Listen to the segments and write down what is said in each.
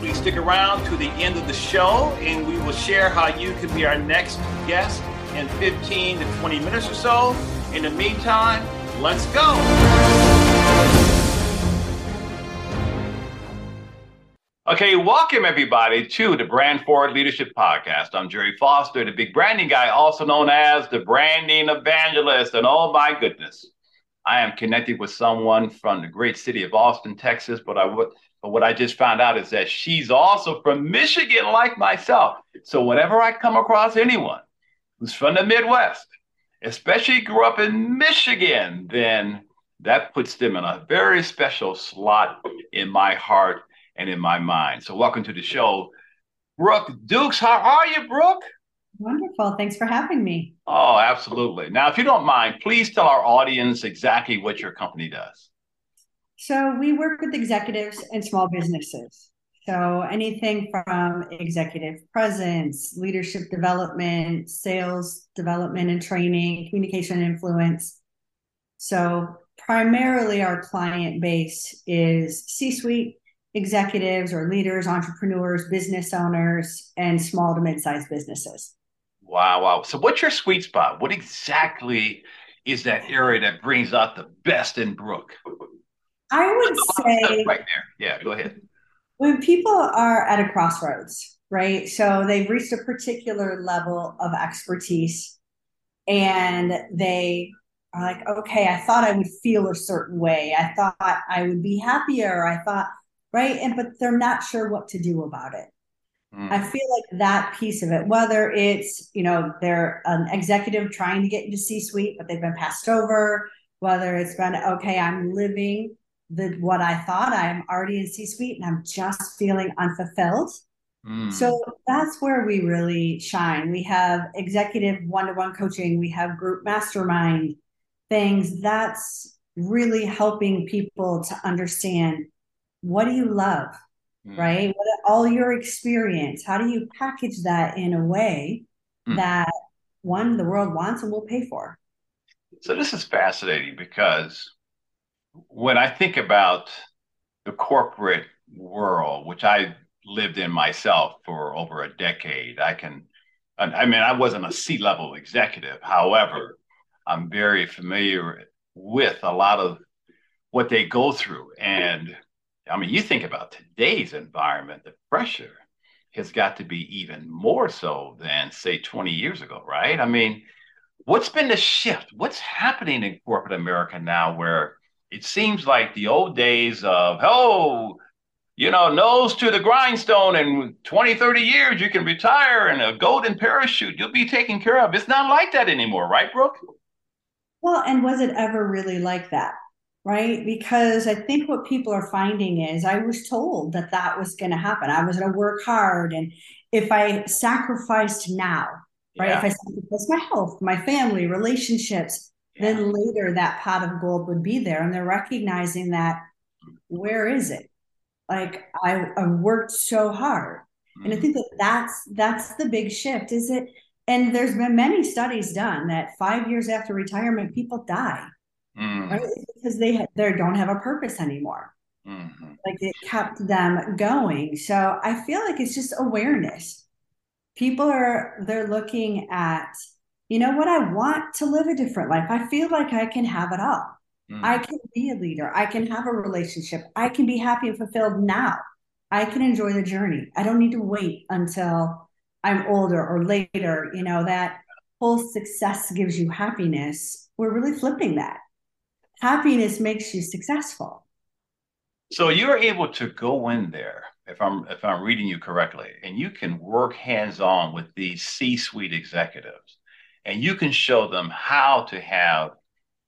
Please stick around to the end of the show and we will share how you can be our next guest in 15 to 20 minutes or so. In the meantime, let's go. Okay, welcome everybody to the Brand Forward Leadership Podcast. I'm Gerry Foster, the big branding guy, also known as the branding evangelist. And oh my goodness, I am connected with someone from the great city of Austin, Texas, but I would but what I just found out is that she's also from Michigan, like myself. So whenever I come across anyone who's from the Midwest, especially grew up in Michigan, then that puts them in a very special slot in my heart and in my mind. So welcome to the show, Brooke Dukes. How are you, Brooke? Wonderful. Thanks for having me. Oh, absolutely. Now, if you don't mind, please tell our audience exactly what your company does. So we work with executives and small businesses. So anything from executive presence, leadership development, sales development and training, communication influence. So primarily our client base is C-suite executives or leaders, entrepreneurs, business owners, and small to mid-sized businesses. Wow, wow. So what's your sweet spot? What exactly is that area that brings out the best in Brooke? I would say right there. Yeah, go ahead. When people are at a crossroads, right? So they've reached a particular level of expertise and they are like, okay, I thought I would feel a certain way. I thought I would be happier. I thought, right? And but they're not sure what to do about it. Mm. I feel like that piece of it, whether it's, you know, they're an executive trying to get into C suite, but they've been passed over, whether it's been, okay, I'm living the what I thought I'm already in C suite and I'm just feeling unfulfilled. Mm. So that's where we really shine. We have executive one to one coaching, we have group mastermind things. That's really helping people to understand what do you love, mm. right? What all your experience, how do you package that in a way mm. that one, the world wants and will pay for? So this is fascinating because when I think about the corporate world, which I lived in myself for over a decade, I can, I mean, I wasn't a C level executive. However, I'm very familiar with a lot of what they go through. And I mean, you think about today's environment, the pressure has got to be even more so than, say, 20 years ago, right? I mean, what's been the shift? What's happening in corporate America now where it seems like the old days of, oh, you know, nose to the grindstone in 20, 30 years, you can retire in a golden parachute. You'll be taken care of. It's not like that anymore, right, Brooke? Well, and was it ever really like that? Right. Because I think what people are finding is I was told that that was going to happen. I was going to work hard. And if I sacrificed now, right, yeah. if I sacrificed my health, my family, relationships, then later that pot of gold would be there and they're recognizing that where is it like i, I worked so hard mm-hmm. and i think that that's that's the big shift is it and there's been many studies done that five years after retirement people die mm-hmm. right? because they they don't have a purpose anymore mm-hmm. like it kept them going so i feel like it's just awareness people are they're looking at you know what? I want to live a different life. I feel like I can have it all. Mm. I can be a leader. I can have a relationship. I can be happy and fulfilled now. I can enjoy the journey. I don't need to wait until I'm older or later. You know, that whole success gives you happiness. We're really flipping that. Happiness makes you successful. So you're able to go in there, if I'm if I'm reading you correctly, and you can work hands-on with these C-suite executives and you can show them how to have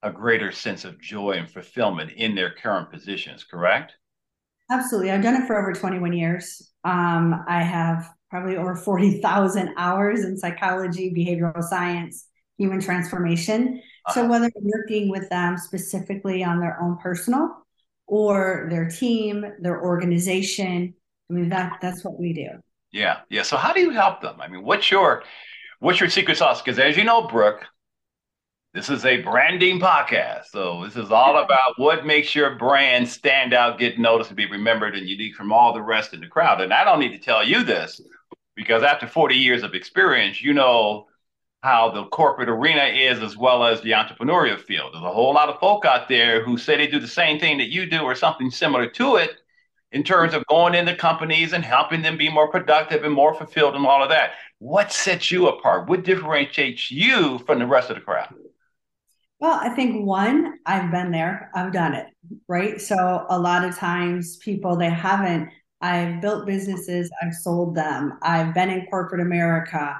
a greater sense of joy and fulfillment in their current positions, correct? Absolutely. I've done it for over 21 years. Um, I have probably over 40,000 hours in psychology, behavioral science, human transformation. Uh-huh. So whether working with them specifically on their own personal or their team, their organization, I mean that that's what we do. Yeah. Yeah. So how do you help them? I mean, what's your what's your secret sauce? Because as you know, Brooke, this is a branding podcast. So this is all about what makes your brand stand out, get noticed, and be remembered and unique from all the rest in the crowd. And I don't need to tell you this because after 40 years of experience, you know how the corporate arena is as well as the entrepreneurial field. There's a whole lot of folk out there who say they do the same thing that you do or something similar to it in terms of going into companies and helping them be more productive and more fulfilled and all of that. What sets you apart? What differentiates you from the rest of the crowd? Well, I think one, I've been there, I've done it, right? So a lot of times people they haven't I've built businesses, I've sold them, I've been in corporate America.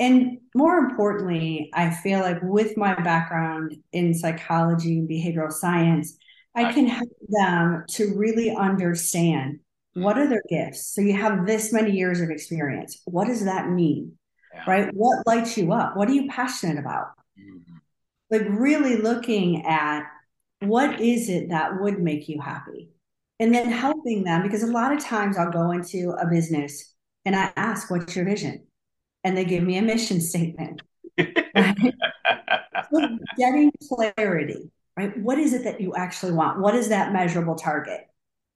And more importantly, I feel like with my background in psychology and behavioral science, I can help them to really understand what are their gifts. So you have this many years of experience. What does that mean? Yeah. Right? What lights you up? What are you passionate about? Mm-hmm. Like really looking at what is it that would make you happy? and then helping them because a lot of times I'll go into a business and I ask, What's your vision? And they give me a mission statement. Right? so getting clarity, right? What is it that you actually want? What is that measurable target?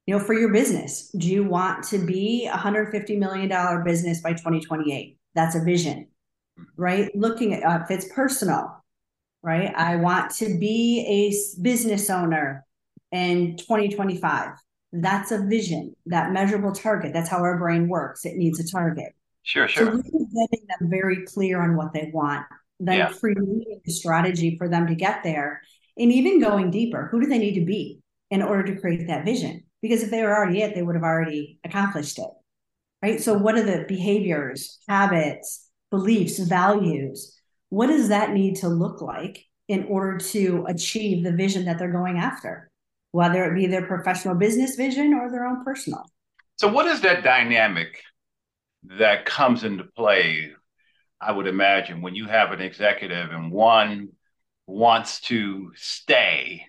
You know, for your business, do you want to be a $150 million business by 2028? That's a vision, right? Looking at uh, if it's personal, right? I want to be a business owner in 2025 that's a vision, that measurable target. That's how our brain works. It needs a target. Sure, sure. So really getting them very clear on what they want, then yeah. creating a strategy for them to get there, and even going deeper. Who do they need to be in order to create that vision? Because if they were already it, they would have already accomplished it. Right. So, what are the behaviors, habits, beliefs, values? What does that need to look like in order to achieve the vision that they're going after? whether it be their professional business vision or their own personal. So, what is that dynamic that comes into play? I would imagine when you have an executive and one wants to stay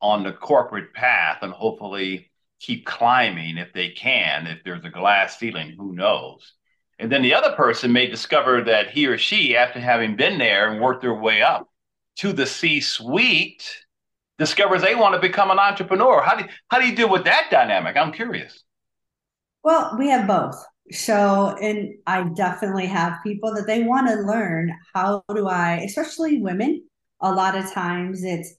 on the corporate path and hopefully keep climbing if they can, if there's a glass ceiling, who knows? And then the other person may discover that he or she, after having been there and worked their way up to the C suite, discovers they want to become an entrepreneur. How do you, how do you deal with that dynamic? I'm curious. Well, we have both. So, and I definitely have people that they want to learn how do I, especially women, a lot of times it's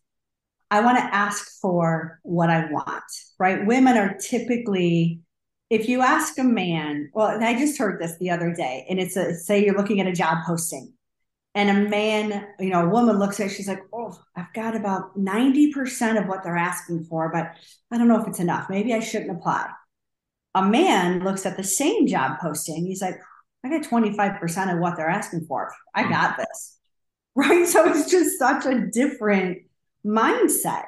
I want to ask for what I want, right? Women are typically if you ask a man, well, I just heard this the other day, and it's a say you're looking at a job posting and a man, you know, a woman looks at it, she's like, oh, I've got about 90% of what they're asking for, but I don't know if it's enough. Maybe I shouldn't apply. A man looks at the same job posting. He's like, I got 25% of what they're asking for. I hmm. got this. Right. So it's just such a different mindset.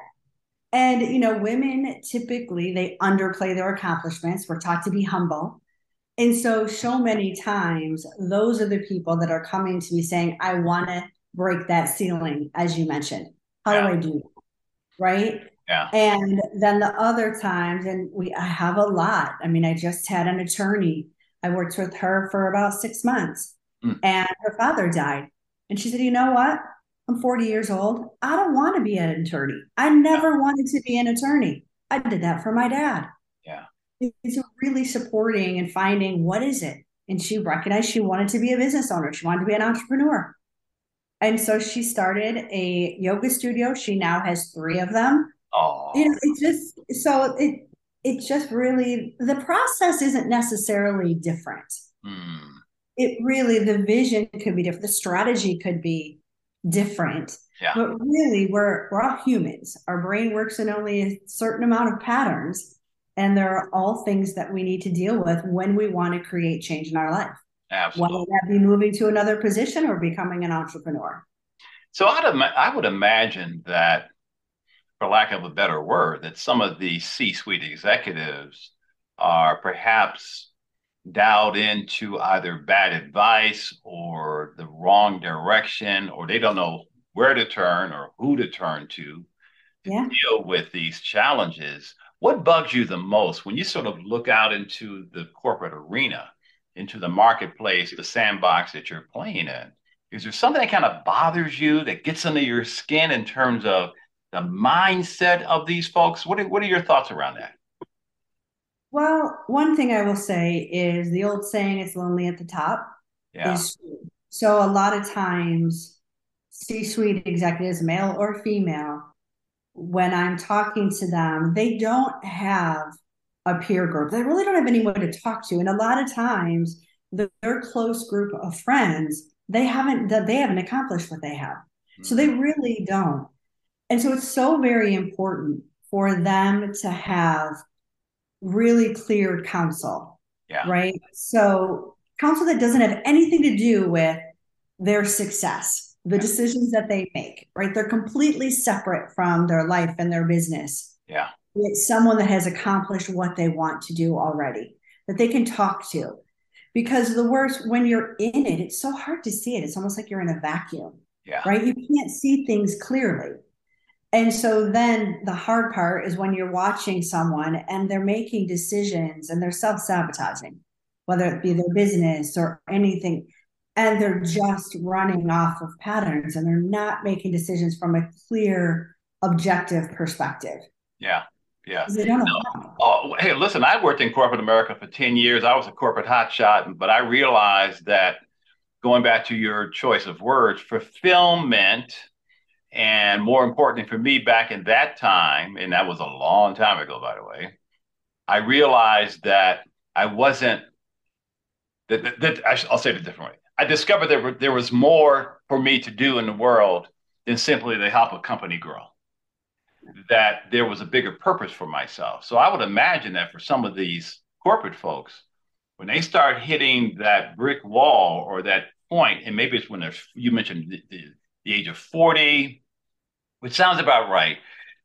And, you know, women typically they underplay their accomplishments. We're taught to be humble. And so, so many times, those are the people that are coming to me saying, I want to break that ceiling, as you mentioned. How yeah. do I do that? Right. Yeah. And then the other times, and we, I have a lot. I mean, I just had an attorney. I worked with her for about six months, mm. and her father died. And she said, You know what? I'm 40 years old. I don't want to be an attorney. I never yeah. wanted to be an attorney. I did that for my dad. Yeah it's really supporting and finding what is it. And she recognized she wanted to be a business owner. She wanted to be an entrepreneur. And so she started a yoga studio. She now has three of them. Oh, you know, it just so it it just really the process isn't necessarily different. Hmm. It really the vision could be different. The strategy could be different. Yeah. But really, we're we're all humans. Our brain works in only a certain amount of patterns. And there are all things that we need to deal with when we want to create change in our life. Absolutely. Whether that be moving to another position or becoming an entrepreneur. So I'd im- I would imagine that, for lack of a better word, that some of the C suite executives are perhaps dialed into either bad advice or the wrong direction, or they don't know where to turn or who to turn to to Yeah. deal with these challenges. What bugs you the most when you sort of look out into the corporate arena, into the marketplace, the sandbox that you're playing in? Is there something that kind of bothers you that gets under your skin in terms of the mindset of these folks? What are, what are your thoughts around that? Well, one thing I will say is the old saying, it's lonely at the top, Yeah. is true. So a lot of times, C-suite executives, male or female, when I'm talking to them, they don't have a peer group. They really don't have anyone to talk to. And a lot of times, the, their close group of friends, they haven't they haven't accomplished what they have. So they Mhm. really don't. And so it's so very important for them to have really clear counsel, Yeah. right? So counsel that doesn't have anything to do with their success, the Yeah. decisions that they make, right? They're completely separate from their life and their business. Yeah. It's someone that has accomplished what they want to do already, that they can talk to. Because the worst, when you're in it, it's so hard to see it. It's almost like you're in a vacuum, Yeah. right? You can't see things clearly. And so then the hard part is when you're watching someone and they're making decisions and they're self sabotaging, whether it be their business or anything, and they're just running off of patterns and they're not making decisions from a clear, objective perspective. Yeah. Yeah. They don't know how. Oh, hey, listen, I worked in corporate America for 10 years. I was a corporate hotshot, but I realized that going back to your choice of words, fulfillment, and more importantly for me back in that time, and that was a long time ago, by the way, I realized that I wasn't, that, that, that I will say it a different way. I discovered there, were, there was more for me to do in the world than simply to help a company grow that there was a bigger purpose for myself. So I would imagine that for some of these corporate folks, when they start hitting that brick wall or that point, and maybe it's when they're, you mentioned the, the, the age of 40, which sounds about right,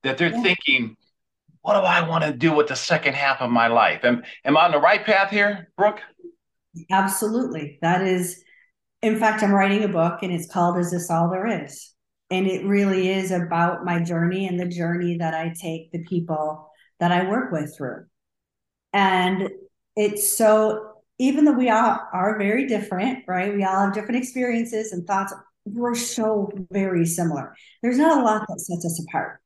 that they're Yeah. thinking, what do I want to do with the second half of my life? Am, am I on the right path here, Brooke? Absolutely. That is, in fact, I'm writing a book and it's called Is This All There Is? And it really is about my journey and the journey that I take the people that I work with through. And it's so, even though we all are very different, right? We all have different experiences and thoughts. We're so very similar. There's not a lot that sets us apart.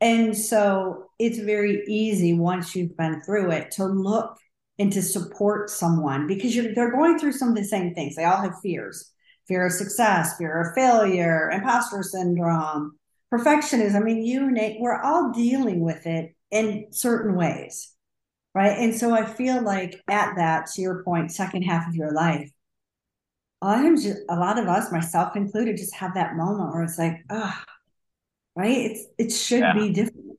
And so it's very easy once you've been through it to look and to support someone because they're going through some of the same things. They all have fears. Fear of success, fear of failure, imposter syndrome, perfectionism. I mean, you Nate, we're all dealing with it in certain ways. Right. And so I feel like at that, to your point, second half of your life, a lot of times just, a lot of us, myself included, just have that moment where it's like, ah, right? It's it should Yeah. be different.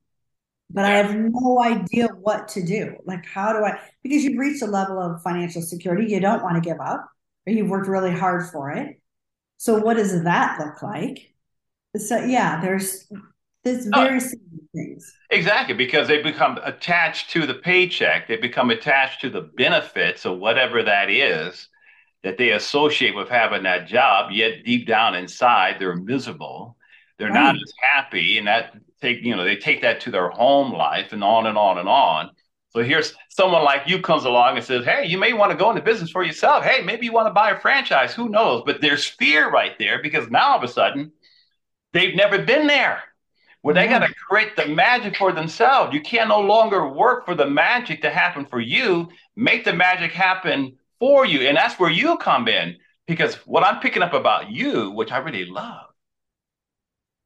But I have no idea what to do. Like, how do I? Because you've reached a level of financial security, you don't want to give up, or you've worked really hard for it. So, what does that look like? So, yeah, there's there's Oh. very simple things. Exactly, because they become attached to the paycheck. They become attached to the benefits of whatever that is that they associate with having that job. Yet deep down inside, they're miserable. They're not as happy, and that take you know they take that to their home life, and on and on and on. So here's someone like you comes along and says, "Hey, you may want to go into business for yourself. Hey, maybe you want to buy a franchise. Who knows?" But there's fear right there because now all of a sudden they've never been there where they Yeah. got to create the magic for themselves. You can't no longer work for the magic to happen for you. Make the magic happen for you. And that's where you come in. Because what I'm picking up about you, which I really love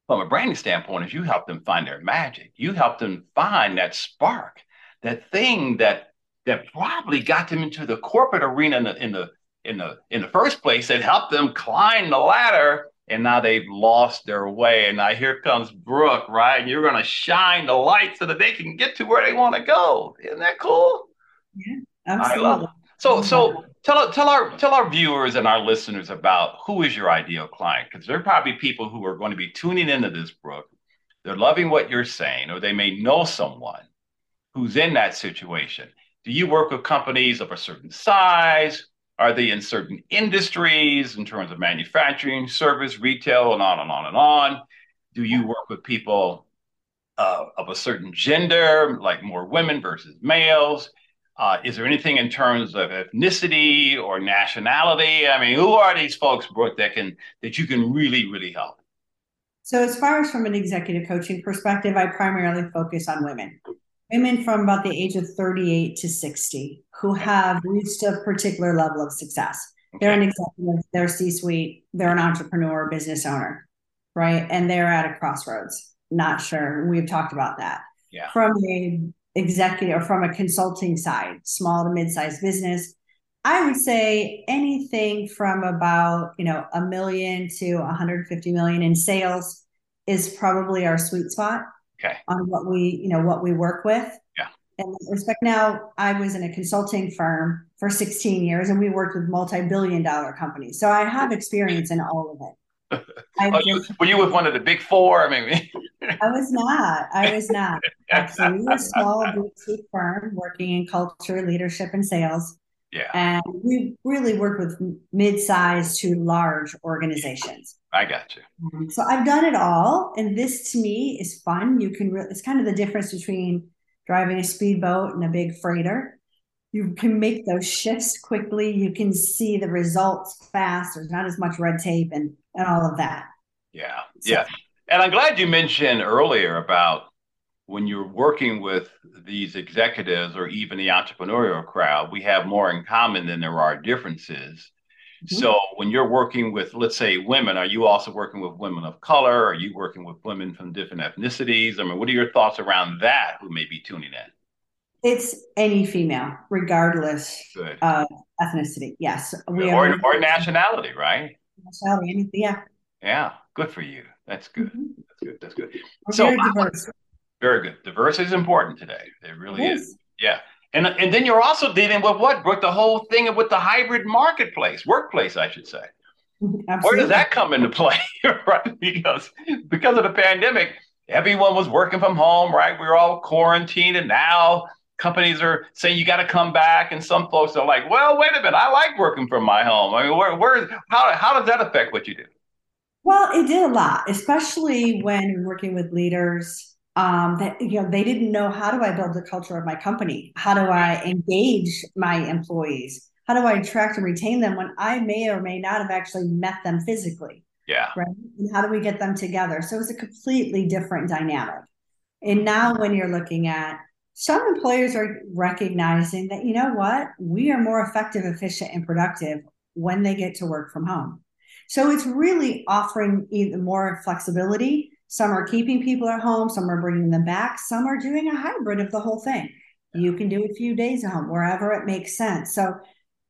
from a branding standpoint, is you help them find their magic. You help them find that spark, that thing that that probably got them into the corporate arena in the in the in the in the first place that helped them climb the ladder and now they've lost their way. And now here comes Brooke, right? And you're going to shine the light so that they can get to where they want to go. Isn't that cool? Yeah, absolutely. So, so tell tell our tell our viewers and our listeners about who is your ideal client, because there are probably people who are going to be tuning into this, Brooke. They're loving what you're saying, or they may know someone who's in that situation. do you work with companies of a certain size? Are they in certain industries in terms of manufacturing, service, retail, and on and on and on? Do you work with people uh, of a certain gender, like more women versus males? Uh, is there anything in terms of ethnicity or nationality? I mean, who are these folks, Brooke, that can that you can really, really help? So, as far as from an executive coaching perspective, I primarily focus on women women from about the age of 38 to 60 who have reached a particular level of success. Okay. They're an executive, they're C suite, they're an entrepreneur, business owner, right? And they're at a crossroads. Not sure. We've talked about that. Yeah. From a executive or from a consulting side, small to mid-sized business, I would say anything from about, you know, a million to 150 million in sales is probably our sweet spot okay. on what we, you know, what we work with. Yeah. And respect now, I was in a consulting firm for 16 years and we worked with multi-billion dollar companies. So I have experience in all of it. oh, you, were you with one of the big four? I mean, I was not. I was not. Actually, we were a small boutique firm working in culture, leadership, and sales. Yeah. And we really work with mid-sized to large organizations. I got you. Um, so I've done it all, and this to me is fun. You can. Re- it's kind of the difference between driving a speedboat and a big freighter. You can make those shifts quickly. You can see the results fast. There's not as much red tape and and all of that. Yeah, so, yeah. And I'm glad you mentioned earlier about when you're working with these executives or even the entrepreneurial crowd, we have more in common than there are differences. Mm-hmm. So when you're working with, let's say, women, are you also working with women of color? Are you working with women from different ethnicities? I mean, what are your thoughts around that who may be tuning in? It's any female, regardless Good. of ethnicity. Yes. We or, are, or nationality, right? Nationality, anything, yeah. Yeah, good for you. That's good. Mm-hmm. That's good. That's good. We're so, very diverse. Very good. Diversity is important today. It really it is. is. Yeah. And, and then you're also dealing with what, Brooke? The whole thing with the hybrid marketplace, workplace, I should say. Absolutely. Where does that come into play? right? Because because of the pandemic, everyone was working from home, right? We were all quarantined, and now companies are saying you got to come back, and some folks are like, "Well, wait a minute, I like working from my home." I mean, where where how how does that affect what you do? Well, it did a lot, especially when working with leaders um, that you know they didn't know how do I build the culture of my company? How do I engage my employees? How do I attract and retain them when I may or may not have actually met them physically? Yeah. Right. And how do we get them together? So it's a completely different dynamic. And now when you're looking at some employers are recognizing that, you know what, we are more effective, efficient, and productive when they get to work from home. So it's really offering even more flexibility some are keeping people at home, some are bringing them back, some are doing a hybrid of the whole thing. You can do a few days at home wherever it makes sense. So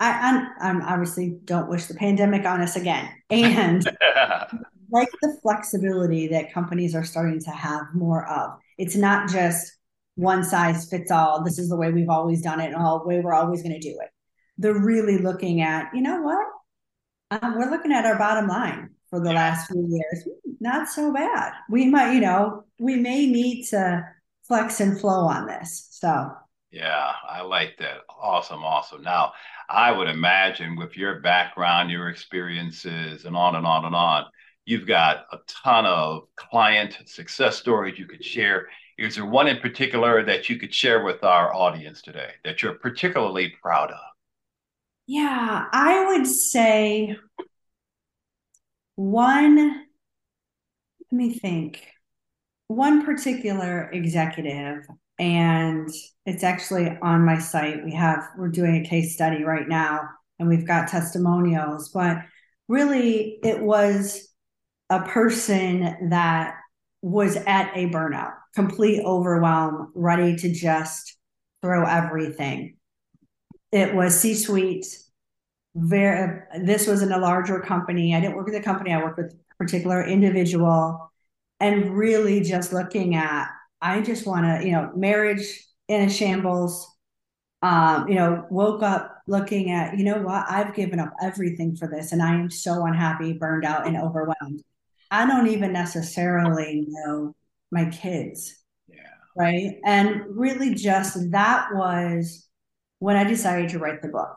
I, I'm, I'm obviously don't wish the pandemic on us again, and like the flexibility that companies are starting to have more of. It's not just one size fits all. This is the way we've always done it, and all the way we're always going to do it. They're really looking at, you know what? Um, we're looking at our bottom line for the last few years. Not so bad. We might, you know, we may need to flex and flow on this. So, yeah, I like that. Awesome, awesome. Now, I would imagine with your background, your experiences, and on and on and on, you've got a ton of client success stories you could share. Is there one in particular that you could share with our audience today that you're particularly proud of? Yeah, I would say one, let me think, one particular executive, and it's actually on my site. We have, we're doing a case study right now, and we've got testimonials, but really it was a person that was at a burnout, complete overwhelm, ready to just throw everything. It was C suite very this was in a larger company. I didn't work with a company i worked with a particular individual. And really just looking at i just want to you know marriage in a shambles. Um you know woke up looking at you know what? I've given up everything for this and i am so unhappy burned out and overwhelmed. I don't even necessarily know my kids. Yeah. Right? And really just that was when I decided to write the book.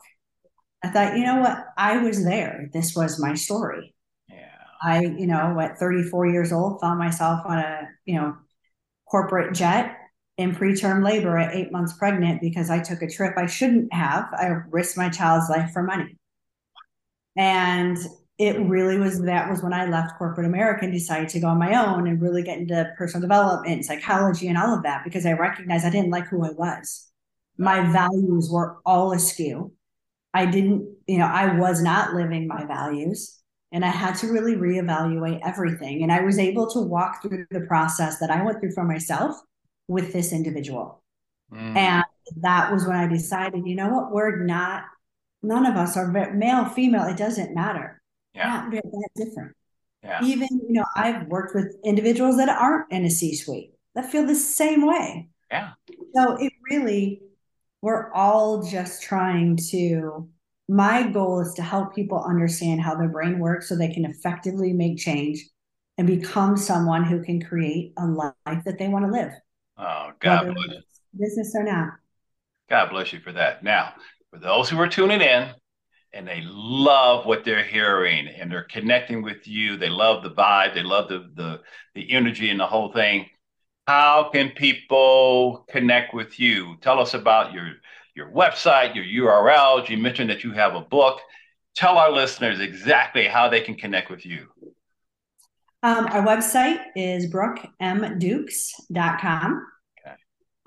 I thought, you know what? I was there. This was my story. Yeah. I, you know, at 34 years old, found myself on a, you know, corporate jet in preterm labor at eight months pregnant because I took a trip I shouldn't have. I risked my child's life for money. And it really was that was when I left corporate America and decided to go on my own and really get into personal development, psychology, and all of that because I recognized I didn't like who I was. My values were all askew. I didn't, you know, I was not living my values and I had to really reevaluate everything. And I was able to walk through the process that I went through for myself with this individual. Mm. And that was when I decided, you know what, we're not, none of us are male, female, it doesn't matter. Yeah. Not that different. Yeah. Even, you know, I've worked with individuals that aren't in a C suite that feel the same way. Yeah. So it really, we're all just trying to my goal is to help people understand how their brain works so they can effectively make change and become someone who can create a life that they want to live. Oh, God bless you. Business or not. God bless you for that. Now, for those who are tuning in and they love what they're hearing and they're connecting with you, they love the vibe, they love the the, the energy and the whole thing. How can people connect with you? Tell us about your your website, your URLs. You mentioned that you have a book. Tell our listeners exactly how they can connect with you. Um, our website is brookemdukes.com. Okay.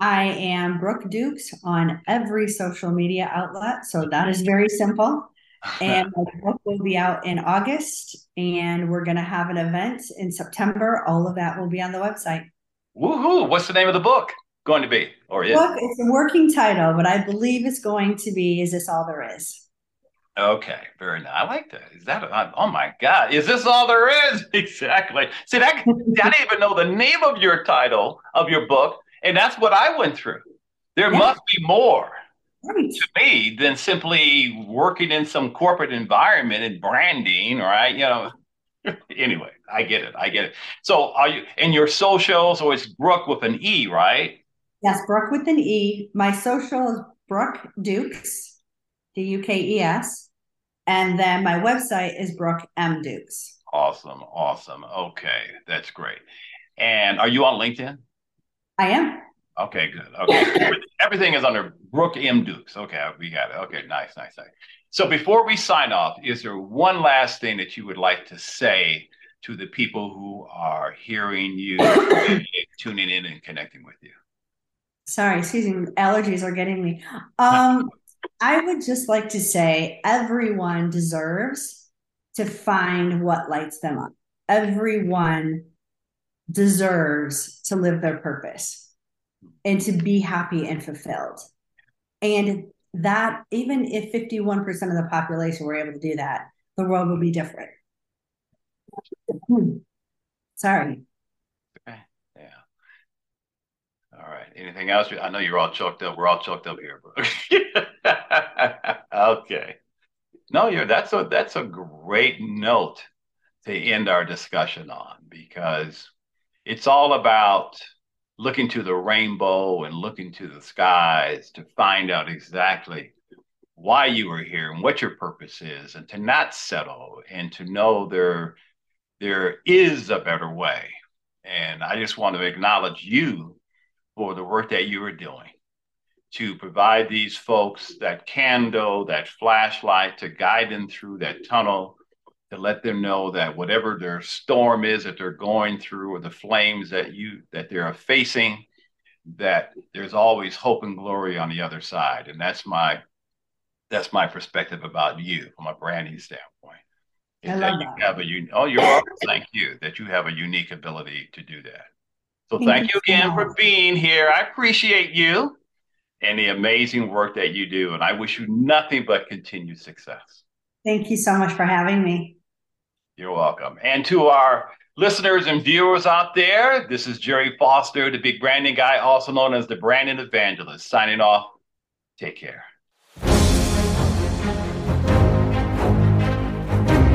I am Brooke Dukes on every social media outlet. So that is very simple. And my book will be out in August, and we're going to have an event in September. All of that will be on the website. Woohoo! What's the name of the book? going to be or is? Book, it's a working title, but I believe it's going to be Is This All There Is? Okay, very nice. I like that. Is that? A, oh my God! Is this all there is? Exactly. See, that I didn't even know the name of your title of your book, and that's what I went through. There yeah. must be more right. to me than simply working in some corporate environment and branding, right? You know. anyway, I get it. I get it. So, are you in your socials? So it's Brooke with an E, right? Yes, Brooke with an E. My social is Brooke Dukes, D U K E S. And then my website is Brooke M. Dukes. Awesome. Awesome. Okay. That's great. And are you on LinkedIn? I am. Okay, good. Okay. Everything is under Brooke M. Dukes. Okay, we got it. Okay, nice, nice, nice. So before we sign off, is there one last thing that you would like to say to the people who are hearing you, tuning in, and connecting with you? sorry, excuse me, allergies are getting me. Um, I would just like to say everyone deserves to find what lights them up. Everyone deserves to live their purpose and to be happy and fulfilled. And that, even if 51% of the population were able to do that, the world would be different. Hmm. Sorry. Yeah. All right. Anything else? I know you're all choked up. We're all choked up here, okay. No, you're that's a that's a great note to end our discussion on because it's all about looking to the rainbow and looking to the skies to find out exactly why you are here and what your purpose is and to not settle and to know there there is a better way and i just want to acknowledge you for the work that you are doing to provide these folks that candle, that flashlight to guide them through that tunnel, to let them know that whatever their storm is that they're going through or the flames that you that they're facing, that there's always hope and glory on the other side. And that's my that's my perspective about you from a branding standpoint. I that, you have a oh you're welcome. Thank you that you have a unique ability to do that. So thank, thank you again so for being here. I appreciate you and the amazing work that you do. And I wish you nothing but continued success. Thank you so much for having me. You're welcome. And to our listeners and viewers out there, this is Gerry Foster, the big branding guy, also known as the branding evangelist, signing off. Take care.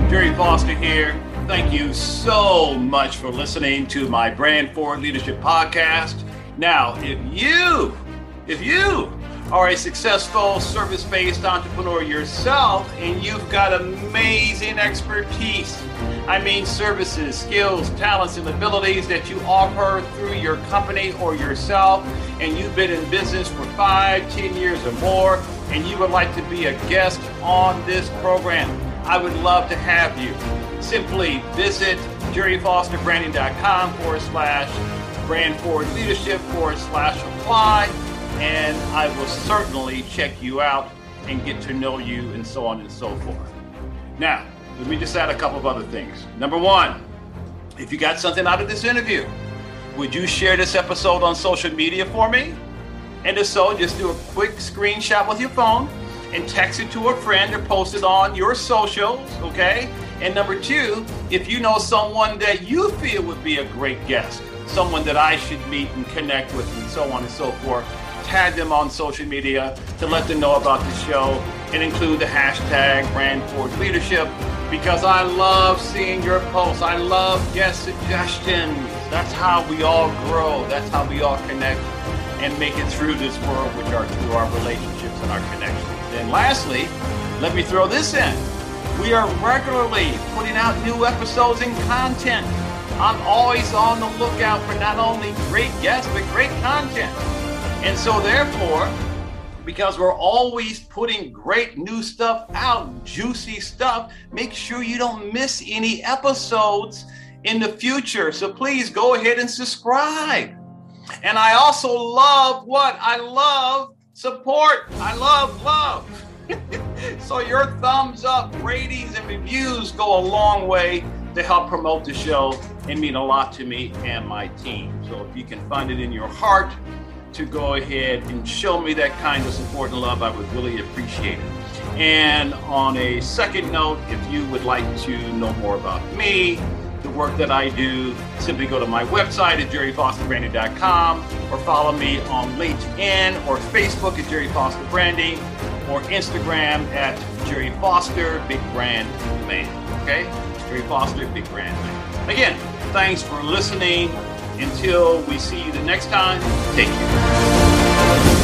Gerry Foster here. Thank you so much for listening to my Brand Forward Leadership podcast. Now, if you, if you are a successful service based entrepreneur yourself and you've got amazing expertise, I mean, services, skills, talents, and abilities that you offer through your company or yourself, and you've been in business for five, ten years or more, and you would like to be a guest on this program, I would love to have you. Simply visit gerryfosterbranding.com forward slash brand forward leadership forward slash apply and I will certainly check you out and get to know you and so on and so forth. Now, let me just add a couple of other things. Number one, if you got something out of this interview, would you share this episode on social media for me? And if so, just do a quick screenshot with your phone and text it to a friend or post it on your socials, okay? And number two, if you know someone that you feel would be a great guest, someone that I should meet and connect with, and so on and so forth, tag them on social media to let them know about the show and include the hashtag brand forward leadership because I love seeing your posts. I love guest suggestions. That's how we all grow. That's how we all connect and make it through this world, which are through our relationships and our connections. And lastly, let me throw this in. We are regularly putting out new episodes and content. I'm always on the lookout for not only great guests, but great content. And so, therefore, because we're always putting great new stuff out, juicy stuff, make sure you don't miss any episodes in the future. So please go ahead and subscribe. And I also love what? I love support. I love love. so your thumbs up, ratings, and reviews go a long way to help promote the show and mean a lot to me and my team. So if you can find it in your heart, to go ahead and show me that kind of support and love, I would really appreciate it. And on a second note, if you would like to know more about me, the work that I do, simply go to my website at gerryfosterbranding.com or follow me on LinkedIn or Facebook at Gerry Foster Branding or Instagram at Gerry Foster Big Brand Man. Okay? Gerry Foster Big Brand Man. Again, thanks for listening. Until we see you the next time, take care.